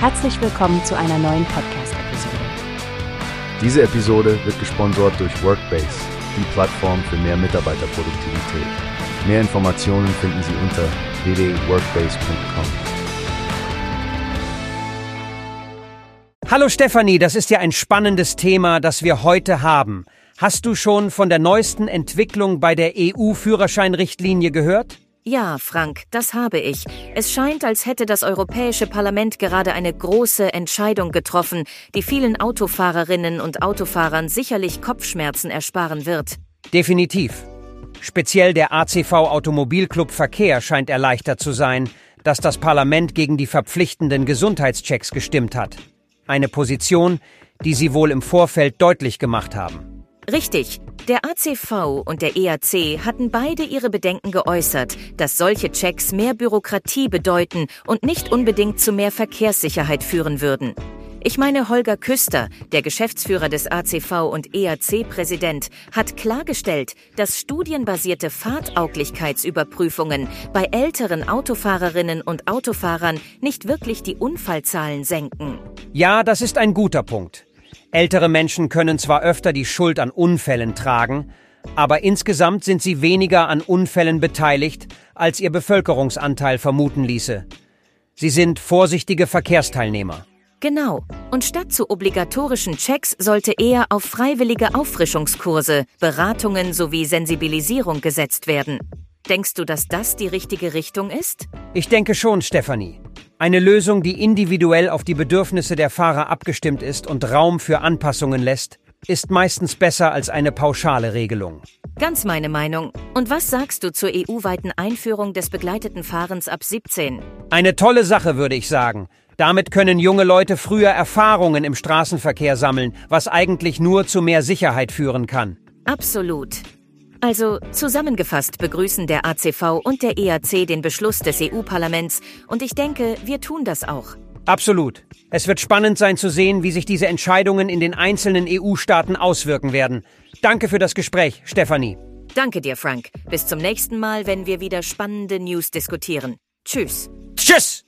Herzlich willkommen zu einer neuen Podcast-Episode. Diese Episode wird gesponsert durch Workbase, die Plattform für mehr Mitarbeiterproduktivität. Mehr Informationen finden Sie unter www.workbase.com. Hallo Stefanie, das ist ja ein spannendes Thema, das wir heute haben. Hast du schon von der neuesten Entwicklung bei der EU-Führerscheinrichtlinie gehört? Ja, Frank, das habe ich. Es scheint, als hätte das Europäische Parlament gerade eine große Entscheidung getroffen, die vielen Autofahrerinnen und Autofahrern sicherlich Kopfschmerzen ersparen wird. Definitiv. Speziell der ACV Automobilclub Verkehr scheint erleichtert zu sein, dass das Parlament gegen die verpflichtenden Gesundheitschecks gestimmt hat. Eine Position, die sie wohl im Vorfeld deutlich gemacht haben. Richtig. Der ACV und der EAC hatten beide ihre Bedenken geäußert, dass solche Checks mehr Bürokratie bedeuten und nicht unbedingt zu mehr Verkehrssicherheit führen würden. Ich meine, Holger Küster, der Geschäftsführer des ACV und EAC-Präsident, hat klargestellt, dass studienbasierte Fahrtauglichkeitsüberprüfungen bei älteren Autofahrerinnen und Autofahrern nicht wirklich die Unfallzahlen senken. Ja, das ist ein guter Punkt. Ältere Menschen können zwar öfter die Schuld an Unfällen tragen, aber insgesamt sind sie weniger an Unfällen beteiligt, als ihr Bevölkerungsanteil vermuten ließe. Sie sind vorsichtige Verkehrsteilnehmer. Genau. Und statt zu obligatorischen Checks sollte eher auf freiwillige Auffrischungskurse, Beratungen sowie Sensibilisierung gesetzt werden. Denkst du, dass das die richtige Richtung ist? Ich denke schon, Stefanie. Eine Lösung, die individuell auf die Bedürfnisse der Fahrer abgestimmt ist und Raum für Anpassungen lässt, ist meistens besser als eine pauschale Regelung. Ganz meine Meinung. Und was sagst du zur EU-weiten Einführung des begleiteten Fahrens ab 17? Eine tolle Sache, würde ich sagen. Damit können junge Leute früher Erfahrungen im Straßenverkehr sammeln, was eigentlich nur zu mehr Sicherheit führen kann. Absolut. Also zusammengefasst begrüßen der ACV und der EAC den Beschluss des EU-Parlaments und ich denke, wir tun das auch. Absolut. Es wird spannend sein zu sehen, wie sich diese Entscheidungen in den einzelnen EU-Staaten auswirken werden. Danke für das Gespräch, Stefanie. Danke dir, Frank. Bis zum nächsten Mal, wenn wir wieder spannende News diskutieren. Tschüss. Tschüss!